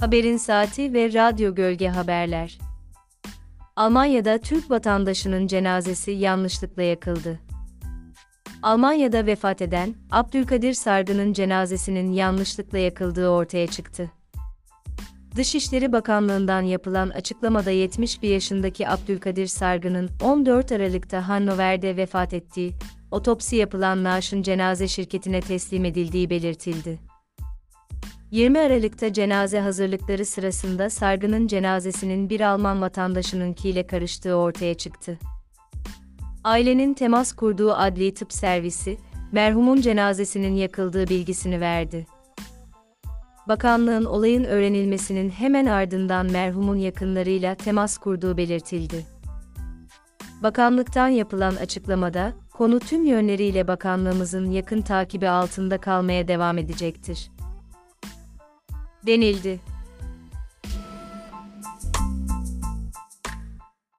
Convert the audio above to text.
Haberin saati ve radyo gölge haberler. Almanya'da Türk vatandaşının cenazesi yanlışlıkla yakıldı. Almanya'da vefat eden Abdülkadir Sargı'nın cenazesinin yanlışlıkla yakıldığı ortaya çıktı. Dışişleri Bakanlığı'ndan yapılan açıklamada 71 yaşındaki Abdülkadir Sargı'nın 14 Aralık'ta Hannover'de vefat ettiği, otopsi yapılan naaşın cenaze şirketine teslim edildiği belirtildi. 20 Aralık'ta cenaze hazırlıkları sırasında Sargı'nın cenazesinin bir Alman vatandaşınınkiyle karıştığı ortaya çıktı. Ailenin temas kurduğu adli tıp servisi, merhumun cenazesinin yakıldığı bilgisini verdi. Bakanlığın olayın öğrenilmesinin hemen ardından merhumun yakınlarıyla temas kurduğu belirtildi. Bakanlıktan yapılan açıklamada, konu tüm yönleriyle bakanlığımızın yakın takibi altında kalmaya devam edecektir denildi.